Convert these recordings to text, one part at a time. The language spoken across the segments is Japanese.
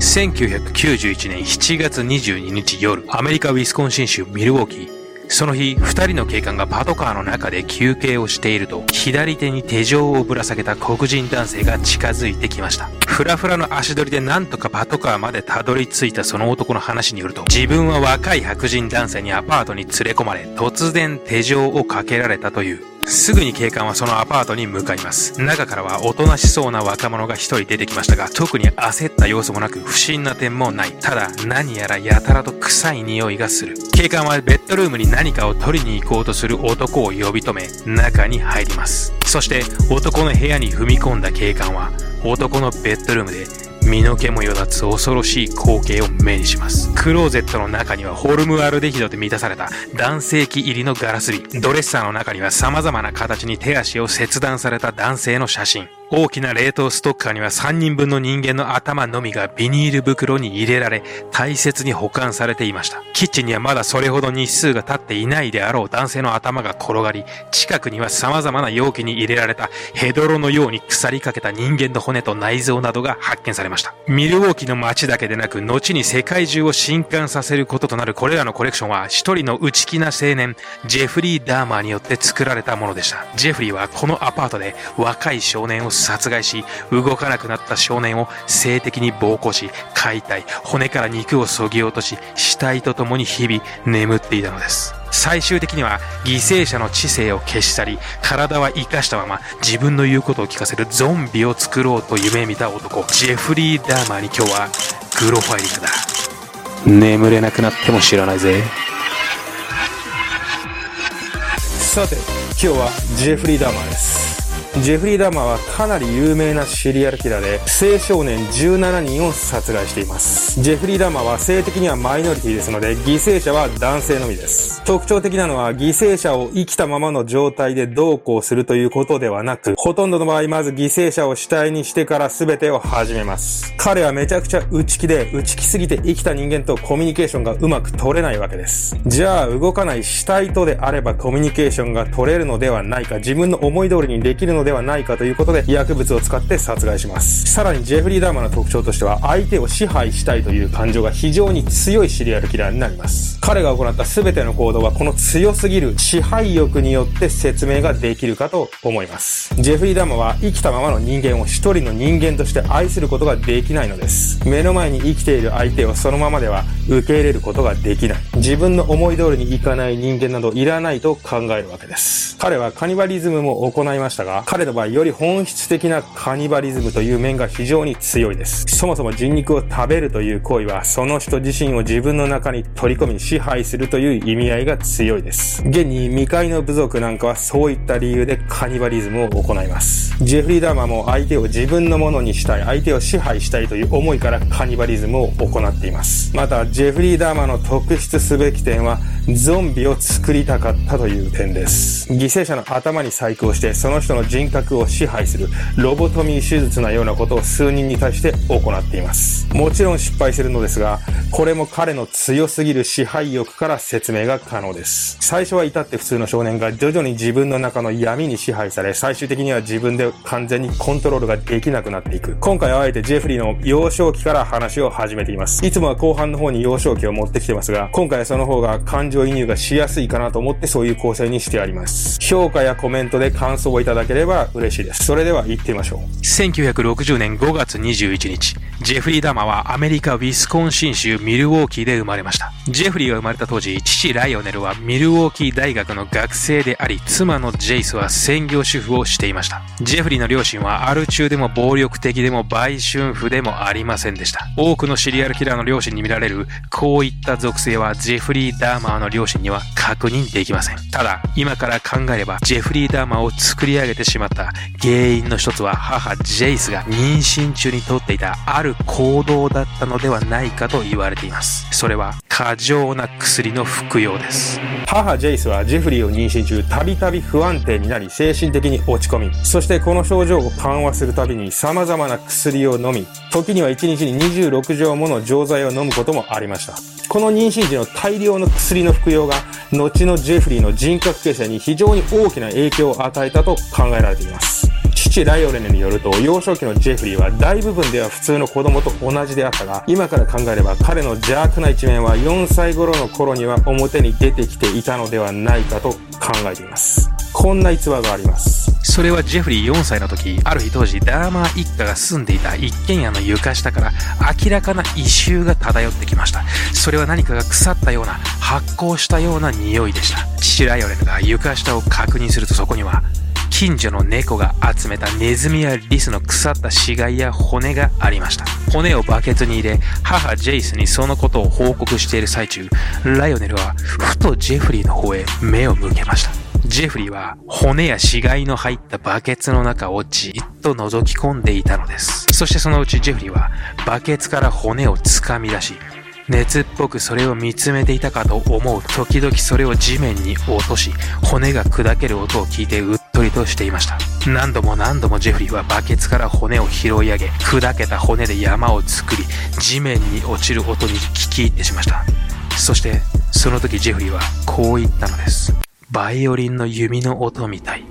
1991年7月22日夜、アメリカ・ウィスコンシン州ミルウォーキー、その日、二人の警官がパトカーの中で休憩をしていると、左手に手錠をぶら下げた黒人男性が近づいてきました。ふらふらの足取りでなんとかパトカーまでたどり着いたその男の話によると、自分は若い白人男性にアパートに連れ込まれ、突然手錠をかけられたという。すぐに警官はそのアパートに向かいます。中からはおとなしそうな若者が一人出てきましたが、特に焦った様子もなく不審な点もない。ただ、何やらやたらと臭い匂いがする。警官はベッドルームに何かを取りに行こうとする男を呼び止め、中に入ります。そして男の部屋に踏み込んだ警官は、男のベッドルームで身の毛もよだつ恐ろしい光景を目にします。クローゼットの中にはホルムアルデヒドで満たされた男性器入りのガラス瓶。ドレッサーの中には様々な形に手足を切断された男性の写真。大きな冷凍ストッカーには3人分の人間の頭のみがビニール袋に入れられ、大切に保管されていました。キッチンにはまだそれほど日数が経っていないであろう男性の頭が転がり、近くには様々な容器に入れられたヘドロのように腐りかけた人間の骨と内臓などが発見されました。ミルウォーキの街だけでなく、後に世界中を震撼させることとなるこれらのコレクションは、一人の内気な青年、ジェフリー・ダーマーによって作られたものでした。ジェフリーはこのアパートで若い少年を殺害し、動かなくなった少年を性的に暴行し、解体、骨から肉を削ぎ落とし、死体と共に日々眠っていたのです。最終的には犠牲者の知性を消し去り、体は生かしたまま自分の言うことを聞かせるゾンビを作ろうと夢見た男、ジェフリー・ダーマーに今日はグロファイリングだ。眠れなくなっても知らないぜ。さて、今日はジェフリー・ダーマーです。ジェフリー・ダマーはかなり有名なシリアルキラーで、青少年17人を殺害しています。ジェフリー・ダマーは性的にはマイノリティですので、犠牲者は男性のみです。特徴的なのは、犠牲者を生きたままの状態でどうこうするということではなく、ほとんどの場合まず犠牲者を死体にしてから全てを始めます。彼はめちゃくちゃ内気で、内気すぎて生きた人間とコミュニケーションがうまく取れないわけです。じゃあ、動かない死体とであればコミュニケーションが取れるのではないか、自分の思い通りにできるののではないかということで薬物を使って殺害します。さらにジェフリー・ダーマの特徴としては相手を支配したいという感情が非常に強いシリアルキラーになります。彼が行った全ての行動はこの強すぎる支配欲によって説明ができるかと思います。ジェフリー・ダーマは生きたままの人間を一人の人間として愛することができないのです。目の前に生きている相手をそのままでは受け入れることができない。自分の思い通りにいかない人間などいらないと考えるわけです。彼はカニバリズムも行いましたが、彼の場合より本質的なカニバリズムという面が非常に強いです。そもそも人肉を食べるという行為は、その人自身を自分の中に取り込み支配するという意味合いがが強いです。現に未開の部族なんかはそういった理由でカニバリズムを行います。ジェフリー・ダーマも相手を自分のものにしたい、相手を支配したいという思いからカニバリズムを行っています。また、ジェフリー・ダーマの特筆すべき点は、ゾンビを作りたかったという点です。犠牲者の頭に細工をして、その人の人格を支配するロボトミー手術のようなことを数人に対して行っています。もちろん失敗するのですが、これも彼の強すぎる支配欲から説明が可能です。最初は至って普通の少年が徐々に自分の中の闇に支配され、最終的には自分で完全にコントロールができなくなっていく。今回はあえてジェフリーの幼少期から話を始めています。いつもは後半の方に幼少期を持ってきてますが、今回はその方が感情移入がしやすいかなと思ってそういう構成にしてあります。評価やコメントで感想をいただければ嬉しいです。それでは行ってみましょう。1960年5月21日、ジェフリー・ダーマーはアメリカ・ウィスコンシン州ミルウォーキーで生まれました。ジェフリーが生まれた当時、父ライオネルはミルウォーキー大学の学生であり、妻のジョイスは専業主婦をしていました。ジェフリーの両親はアル中でも暴力的でも売春婦でもありませんでした。多くのシリアルキラーの両親に見られる、こういった属性はジェフリー・ダーマーの両親には確認できません。ただ、今から考えれば、ジェフリー・ダーマーを作り上げてしまった原因の一つは母ジェイスが妊娠中にとっていたある行動だったのではないかと言われています。それは過剰な薬の服用です。母ジェイスはジェフリーを妊娠中、たびたび不安定になり精神的に落ち込み、そしてこの症状を緩和するたびに様々な薬を飲み、時には1日に26錠もの錠剤を飲むこともありました。この妊娠時の大量の薬の服用が、後のジェフリーの人格形成に非常に大きな影響を与えたと考えられています。父ライオレルによると、幼少期のジェフリーは大部分では普通の子供と同じであったが、今から考えれば彼の邪悪な一面は4歳頃の頃には表に出てきていたのではないかと考えています。こんな逸話があります。それはジェフリー4歳の時、ある日当時ダーマー一家が住んでいた一軒家の床下から明らかな異臭が漂ってきました。それは何かが腐ったような、発酵したような匂いでした。父ライオレルが床下を確認するとそこには、近所の猫が集めたネズミやリスの腐った死骸や骨がありました。骨をバケツに入れ、母ジェイスにそのことを報告している最中、ライオネルはふとジェフリーの方へ目を向けました。ジェフリーは骨や死骸の入ったバケツの中をじっと覗き込んでいたのです。そしてそのうちジェフリーはバケツから骨を掴み出し、熱っぽくそれを見つめていたかと思う時々それを地面に落とし、骨が砕ける音を聞いてうっとりとしていました。何度も何度もジェフリーはバケツから骨を拾い上げ、砕けた骨で山を作り、地面に落ちる音に聞き入ってしました。そして、その時ジェフリーはこう言ったのです。バイオリンの弓の音みたい。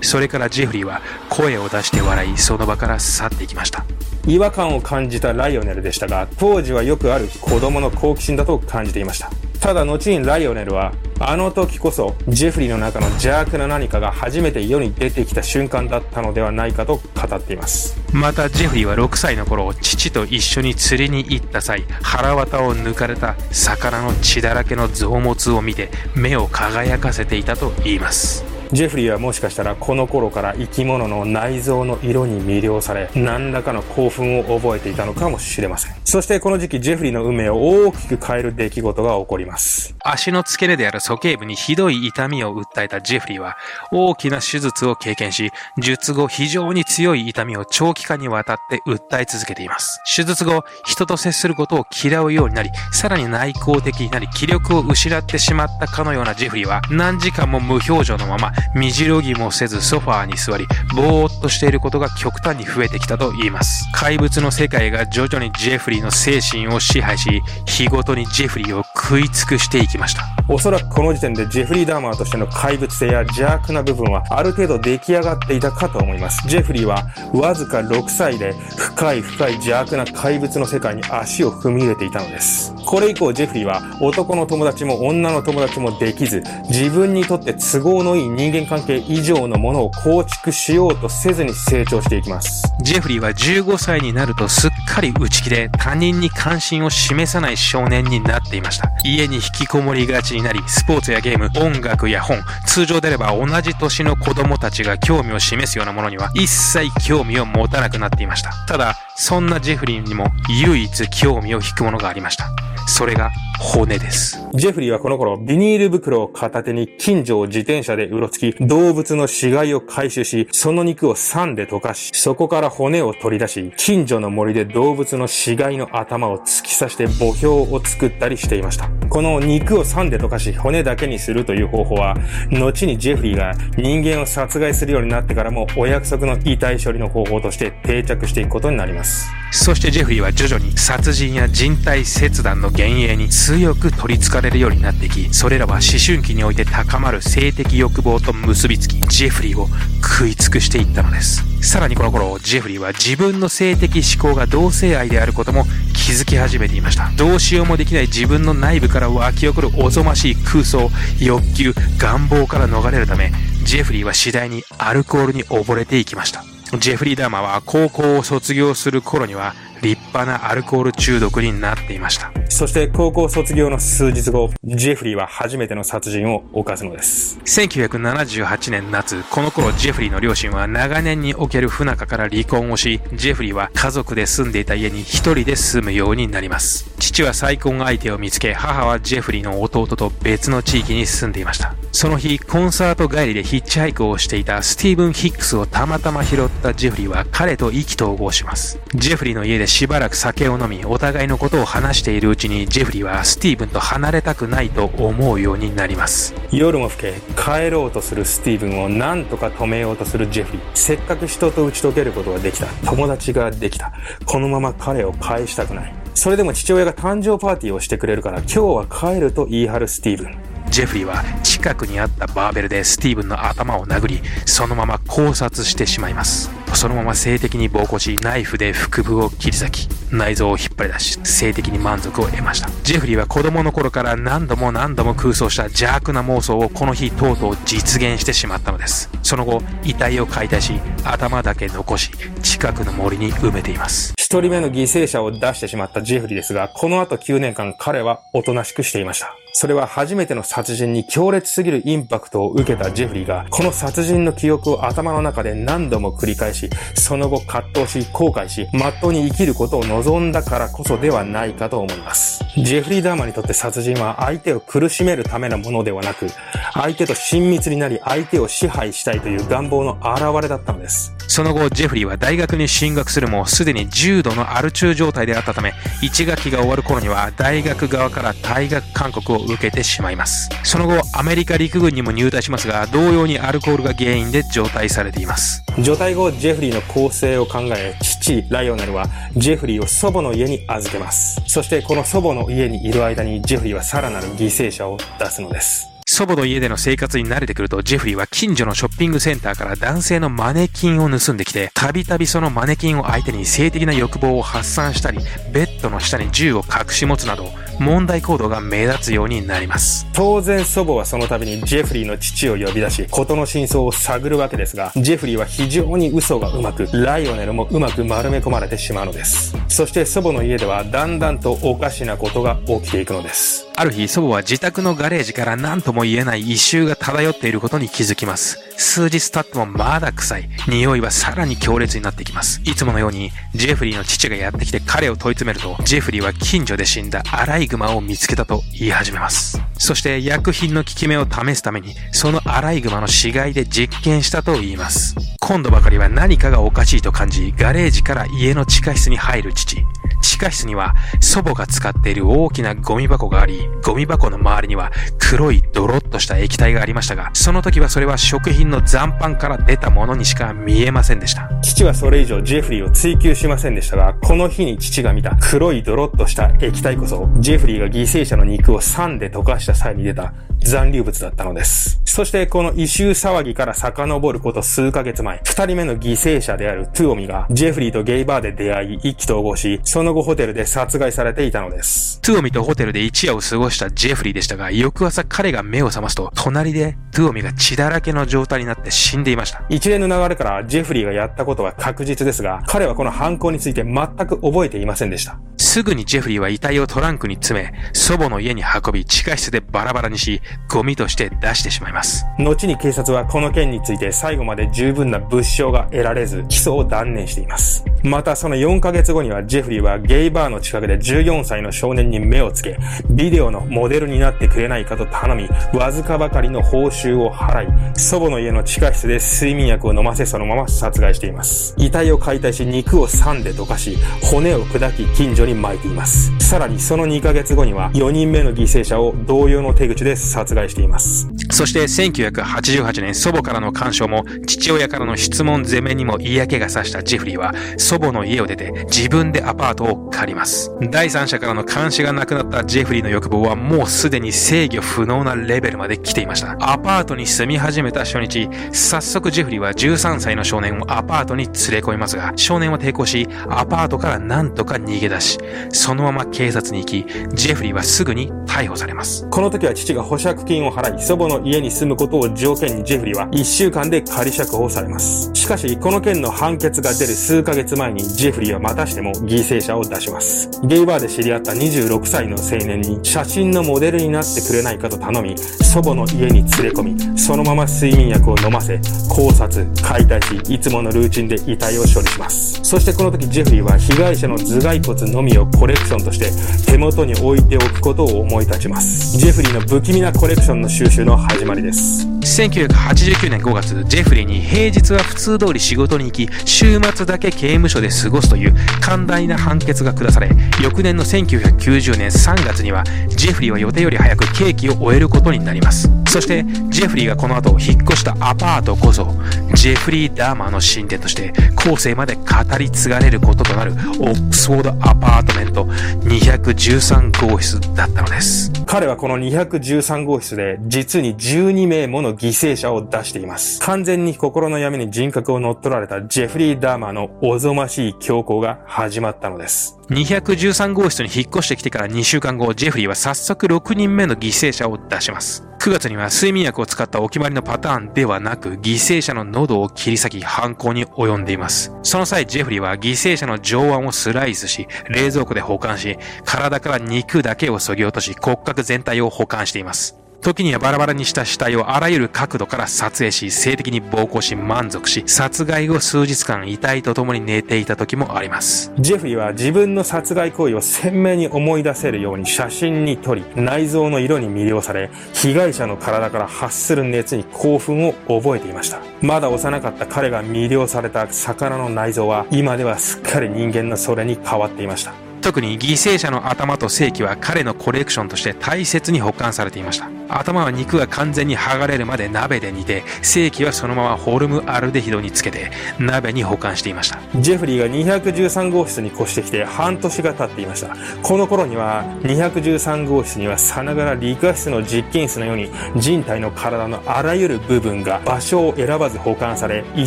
それからジェフリーは声を出して笑い、その場から去っていきました。違和感を感じたライオネルでしたが、当時はよくある子供の好奇心だと感じていました。ただ後にライオネルは、あの時こそジェフリーの中の邪悪な何かが初めて世に出てきた瞬間だったのではないかと語っています。またジェフリーは6歳の頃、父と一緒に釣りに行った際、腹綿を抜かれた魚の血だらけの臓物を見て目を輝かせていたと言います。ジェフリーはもしかしたらこの頃から生き物の内臓の色に魅了され、何らかの興奮を覚えていたのかもしれません。そしてこの時期、ジェフリーの運命を大きく変える出来事が起こります。足の付け根である鼠径部にひどい痛みを訴えたジェフリーは、大きな手術を経験し、術後非常に強い痛みを長期間にわたって訴え続けています。手術後、人と接することを嫌うようになり、さらに内向的になり、気力を失ってしまったかのようなジェフリーは、何時間も無表情のまま、身白ぎもせずソファーに座り、ぼーっとしていることが極端に増えてきたと言います。怪物の世界が徐々にジェフリーの精神を支配し、日ごとにジェフリーを食い尽くしていきました。おそらくこの時点でジェフリー・ダーマーとしての怪物性や邪悪な部分はある程度出来上がっていたかと思います。ジェフリーはわずか6歳で深い深い邪悪な怪物の世界に足を踏み入れていたのです。これ以降ジェフリーは男の友達も女の友達もできず、自分にとって都合のいい人人間関係以上のものを構築しようとせずに成長していきます。ジェフリーは15歳になるとすっかり内気で他人に関心を示さない少年になっていました。家に引きこもりがちになり、スポーツやゲーム、音楽や本、通常であれば同じ年の子供たちが興味を示すようなものには一切興味を持たなくなっていました。ただ、そんなジェフリーにも唯一興味を引くものがありました。それが骨です。ジェフリーはこの頃、ビニール袋を片手に近所を自転車でうろつき、動物の死骸を回収し、その肉を酸で溶かし、そこから骨を取り出し、近所の森で動物の死骸の頭を突き刺して墓標を作ったりしていました。この肉を酸で溶かし、骨だけにするという方法は、後にジェフリーが人間を殺害するようになってからも、お約束の遺体処理の方法として定着していくことになります。そしてジェフリーは徐々に殺人や人体切断の幻影に強く取り憑かれるようになってき、それらは思春期において高まる性的欲望と結びつき、ジェフリーを食い尽くしていったのです。さらにこの頃、ジェフリーは自分の性的思考が同性愛であることも気づき始めていました。どうしようもできない自分の内部から湧き起こるおぞましい空想、欲求、願望から逃れるため、ジェフリーは次第にアルコールに溺れていきました。ジェフリー・ダーマは高校を卒業する頃には立派なアルコール中毒になっていました。そして高校卒業の数日後、ジェフリーは初めての殺人を犯すのです。1978年夏、この頃ジェフリーの両親は長年における不仲から離婚をし、ジェフリーは家族で住んでいた家に一人で住むようになります。父は再婚相手を見つけ、母はジェフリーの弟と別の地域に住んでいました。その日、コンサート帰りでヒッチハイクをしていたスティーブン・ヒックスをたまたま拾ったジェフリーは彼と意気投合します。ジェフリーの家でしばらく酒を飲み、お互いのことを話しているうちに、ジェフリーはスティーブンと離れたくないと思うようになります。夜も更け、帰ろうとするスティーブンを何とか止めようとするジェフリー。せっかく人と打ち解けることができた。友達ができた。このまま彼を帰したくない。それでも父親が誕生パーティーをしてくれるから今日は帰ると言い張るスティーブン。ジェフリーは近くにあったバーベルでスティーブンの頭を殴り、そのまま絞殺してしまいます。そのまま性的に暴行し、ナイフで腹部を切り裂き、内臓を引っ張り出し、性的に満足を得ました。ジェフリーは子供の頃から何度も何度も空想した邪悪な妄想をこの日とうとう実現してしまったのです。その後、遺体を解体し、頭だけ残し、近くの森に埋めています。一人目の犠牲者を出してしまったジェフリーですが、この後9年間彼はおとなしくしていました。それは初めての殺人に強烈すぎるインパクトを受けたジェフリーが、この殺人の記憶を頭の中で何度も繰り返し、その後葛藤し、後悔し、真っ当に生きることを望んだからこそではないかと思います。ジェフリー・ダーマにとって殺人は相手を苦しめるためのものではなく、相手と親密になり相手を支配したいという願望の表れだったのです。その後、ジェフリーは大学に進学するも、すでに重度のアル中状態であったため、1学期が終わる頃には大学側から退学勧告を受けてしまいます。その後、アメリカ陸軍にも入隊しますが、同様にアルコールが原因で除隊されています。除隊後、ジェフリーの構成を考え、父、ライオネルは、ジェフリーを祖母の家に預けます。そして、この祖母の家にいる間に、ジェフリーはさらなる犠牲者を出すのです。祖母の家での生活に慣れてくると、ジェフリーは近所のショッピングセンターから男性のマネキンを盗んできて、たびたびそのマネキンを相手に性的な欲望を発散したり、ベッドの下に銃を隠し持つなど、問題行動が目立つようになります。当然祖母はその度にジェフリーの父を呼び出し、事の真相を探るわけですが、ジェフリーは非常に嘘がうまく、ライオネルもうまく丸め込まれてしまうのです。そして祖母の家ではだんだんとおかしなことが起きていくのです。ある日、祖母は自宅のガレージから何とも言えない異臭が漂っていることに気づきます。数日経ってもまだ臭い。匂いはさらに強烈になってきます。いつものように、ジェフリーの父がやってきて彼を問い詰めると、ジェフリーは近所で死んだアライグマを見つけたと言い始めます。そして薬品の効き目を試すために、そのアライグマの死骸で実験したと言います。今度ばかりは何かがおかしいと感じ、ガレージから家の地下室に入る父。地下室には祖母が使っている大きなゴミ箱があり、ゴミ箱の周りには黒いドロッとした液体がありましたが、その時はそれは食品の残飯から出たものにしか見えませんでした。父はそれ以上ジェフリーを追求しませんでしたが、この日に父が見た黒いドロッとした液体こそ、ジェフリーが犠牲者の肉を酸で溶かした際に出た残留物だったのです。そしてこの異臭騒ぎから遡ること数ヶ月前、二人目の犠牲者であるトゥオミがジェフリーとゲイバーで出会い意気投合し、その後ホテルで殺害されていたのです。トゥオミとホテルで一夜を過ごしたジェフリーでしたが、翌朝彼が目を覚ますと、隣でトゥオミが血だらけの状態になって死んでいました。一連の流れからジェフリーがやったことは確実ですが、彼はこの犯行について全く覚えていませんでした。すぐにジェフリーは遺体をトランクに詰め、祖母の家に運び、地下室でバラバラにし、ゴミとして出してしまいます。後に警察はこの件について最後まで十分な物証が得られず、起訴を断念しています。またその4ヶ月後にはジェフリーはゲイバーの近くで14歳の少年に目をつけ、ビデオのモデルになってくれないかと頼み、わずかばかりの報酬を払い、祖母の家の地下室で睡眠薬を飲ませそのまま殺害しています。遺体を解体し肉を酸で溶かし、骨を砕き近所に巻いています。さらにその2ヶ月後には4人目の犠牲者を同様の手口で殺害しています。そして1988年祖母からの干渉も父親からの質問攻めにも嫌気がさしたジェフリーは祖母の家を出て自分でアパートを借ります。第三者からの監視がなくなったジェフリーの欲望はもうすでに制御不能なレベルまで来ていました。アパートに住み始めた初日、早速ジェフリーは13歳の少年をアパートに連れ込みますが、少年は抵抗し、アパートから何とか逃げ出し、そのまま警察に行き、ジェフリーはすぐに逮捕されます。この時は父が保釈借金を払い、祖母の家に住むことを条件にジェフリーは1週間で仮釈放されます。しかし、この件の判決が出る数ヶ月前にジェフリーはまたしても犠牲者を出します。ゲイバーで知り合った26歳の青年に写真のモデルになってくれないかと頼み、祖母の家に連れ込み、そのまま睡眠薬を飲ませ、考察、解体し、いつものルーチンで遺体を処理します。そしてこの時ジェフリーは被害者の頭蓋骨のみをコレクションとして手元に置いておくことを思い立ちます。ジェフリーの不気味なコレクションの収集の始まりです。1989年5月、ジェフリーに平日は普通通り仕事に行き、週末だけ刑務所で過ごすという寛大な判決が下され、翌年の1990年3月には、ジェフリーは予定より早く刑期を終えることになります。そして、ジェフリーがこの後引っ越したアパートこそ、ジェフリー・ダーマーの神殿として、後世まで語り継がれることとなるオックスフォードアパートメント213号室だったのです。彼はこの213号室で実に12名もの犠牲者を出しています。完全に心の闇に人格を乗っ取られたジェフリー・ダーマーのおぞましい凶行が始まったのです。213号室に引っ越してきてから2週間後、ジェフリーは早速6人目の犠牲者を出します。9月には睡眠薬を使ったお決まりのパターンではなく、犠牲者の喉を切り裂き犯行に及んでいます。その際、ジェフリーは犠牲者の上腕をスライスし、冷蔵庫で保管し、体から肉だけを削ぎ落とし、骨格全体を保管しています。時にはバラバラにした死体をあらゆる角度から撮影し、性的に暴行し満足し、殺害後数日間遺体と共に寝ていた時もあります。ジェフリーは自分の殺害行為を鮮明に思い出せるように写真に撮り、内臓の色に魅了され、被害者の体から発する熱に興奮を覚えていました。まだ幼かった彼が魅了された魚の内臓は、今ではすっかり人間のそれに変わっていました。特に犠牲者の頭と正規は彼のコレクションとして大切に保管されていました。頭は肉が完全に剥がれるまで鍋で煮て、正規はそのままホルムアルデヒドにつけて鍋に保管していました。ジェフリーが213号室に越してきて半年が経っていました。この頃には213号室にはさながら理科室の実験室のように人体の体のあらゆる部分が場所を選ばず保管され異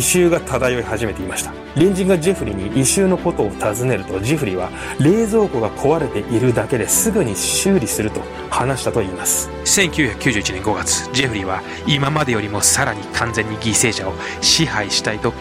臭が漂い始めていました。隣人がジェフリーに異臭のことを尋ねるとジェフリーは冷蔵庫が壊れているだけですぐに修理すると話したといいます。1991年5月、ジェフリーは今までよりもさらに完全に犠牲者を支配したいと考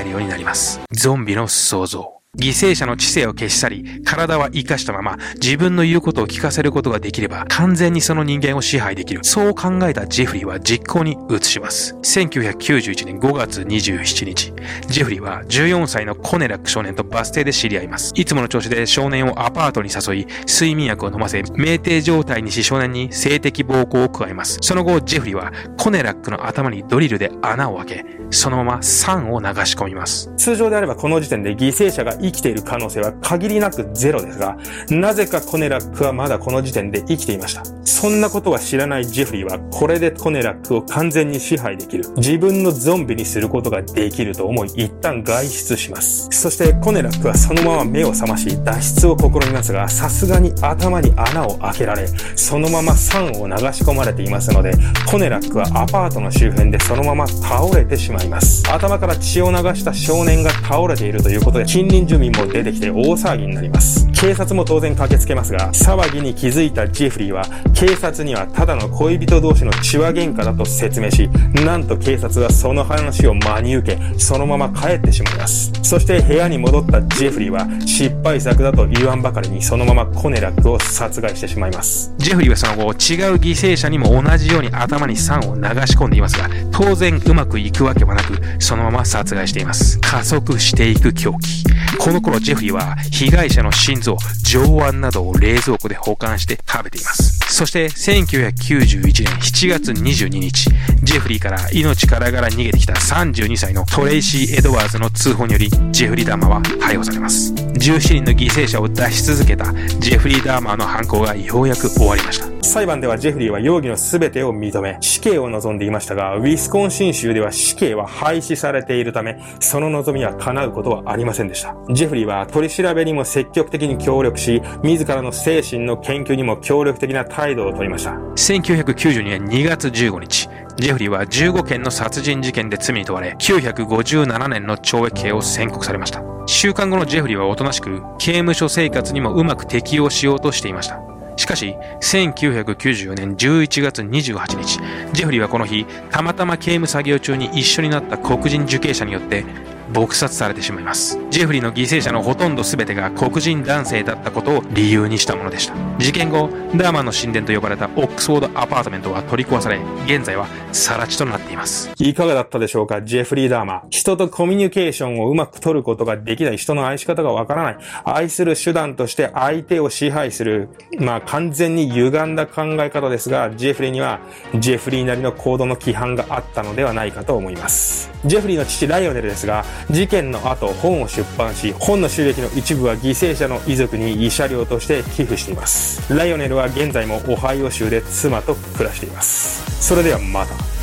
えるようになります。ゾンビの創造。犠牲者の知性を消し去り、体は生かしたまま自分の言うことを聞かせることができれば完全にその人間を支配できる。そう考えたジェフリーは実行に移します。1991年5月27日、ジェフリーは14歳のコネラック少年とバス停で知り合います。いつもの調子で少年をアパートに誘い、睡眠薬を飲ませ、酩酊状態にし少年に性的暴行を加えます。その後、ジェフリーはコネラックの頭にドリルで穴を開け、そのまま酸を流し込みます。通常であればこの時点で犠牲者が生きている可能性は限りなくゼロですが、なぜかコネラックはまだこの時点で生きていました。そんなことは知らないジェフリーは、これでコネラックを完全に支配できる。自分のゾンビにすることができると思い、一旦外出します。そしてコネラックはそのまま目を覚まし、脱出を試みますが、さすがに頭に穴を開けられ、そのまま酸を流し込まれていますので、コネラックはアパートの周辺でそのまま倒れてしまいます。頭から血を流した少年が倒れているということで、近隣住民も出てきて大騒ぎになります。警察も当然駆けつけますが、騒ぎに気づいたジェフリーは、警察にはただの恋人同士の血話喧嘩だと説明し、なんと警察はその話を真に受け、そのまま帰ってしまいます。そして部屋に戻ったジェフリーは、失敗作だと言わんばかりにそのままコネラックを殺害してしまいます。ジェフリーはその後、違う犠牲者にも同じように頭に酸を流し込んでいますが、当然うまくいくわけはなく、そのまま殺害しています。加速していく狂気。この頃ジェフリーは被害者の心臓、上腕などを冷蔵庫で保管して食べています。そして1991年7月22日、ジェフリーから命からがら逃げてきた32歳のトレイシー・エドワーズの通報により、ジェフリー・ダーマーは逮捕されます。17人の犠牲者を出し続けたジェフリー・ダーマーの犯行がようやく終わりました。裁判ではジェフリーは容疑の全てを認め、死刑を望んでいましたが、ウィスコンシン州では死刑は廃止されているため、その望みは叶うことはありませんでした。ジェフリーは取り調べにも積極的に協力し、自らの精神の研究にも協力的な態度をとりました。1992年2月15日、ジェフリーは15件の殺人事件で罪に問われ、957年の懲役刑を宣告されました。収監後のジェフリーはおとなしく、刑務所生活にもうまく適応しようとしていました。しかし、1994年11月28日、ジェフリーはこの日、たまたま刑務作業中に一緒になった黒人受刑者によって撲殺されてしまいます。ジェフリーの犠牲者のほとんど全てが黒人男性だったことを理由にしたものでした。事件後、ダーマーの神殿と呼ばれたオックスフォードアパートメントは取り壊され、現在は更地となっています。いかがだったでしょうか、ジェフリー・ダーマー。人とコミュニケーションをうまく取ることができない人の愛し方がわからない。愛する手段として相手を支配する、まあ完全に歪んだ考え方ですが、ジェフリーにはジェフリーなりの行動の規範があったのではないかと思います。ジェフリーの父ライオネルですが、事件の後本を出版し、本の収益の一部は犠牲者の遺族に慰謝料として寄付しています。ライオネルは現在もオハイオ州で妻と暮らしています。それではまた。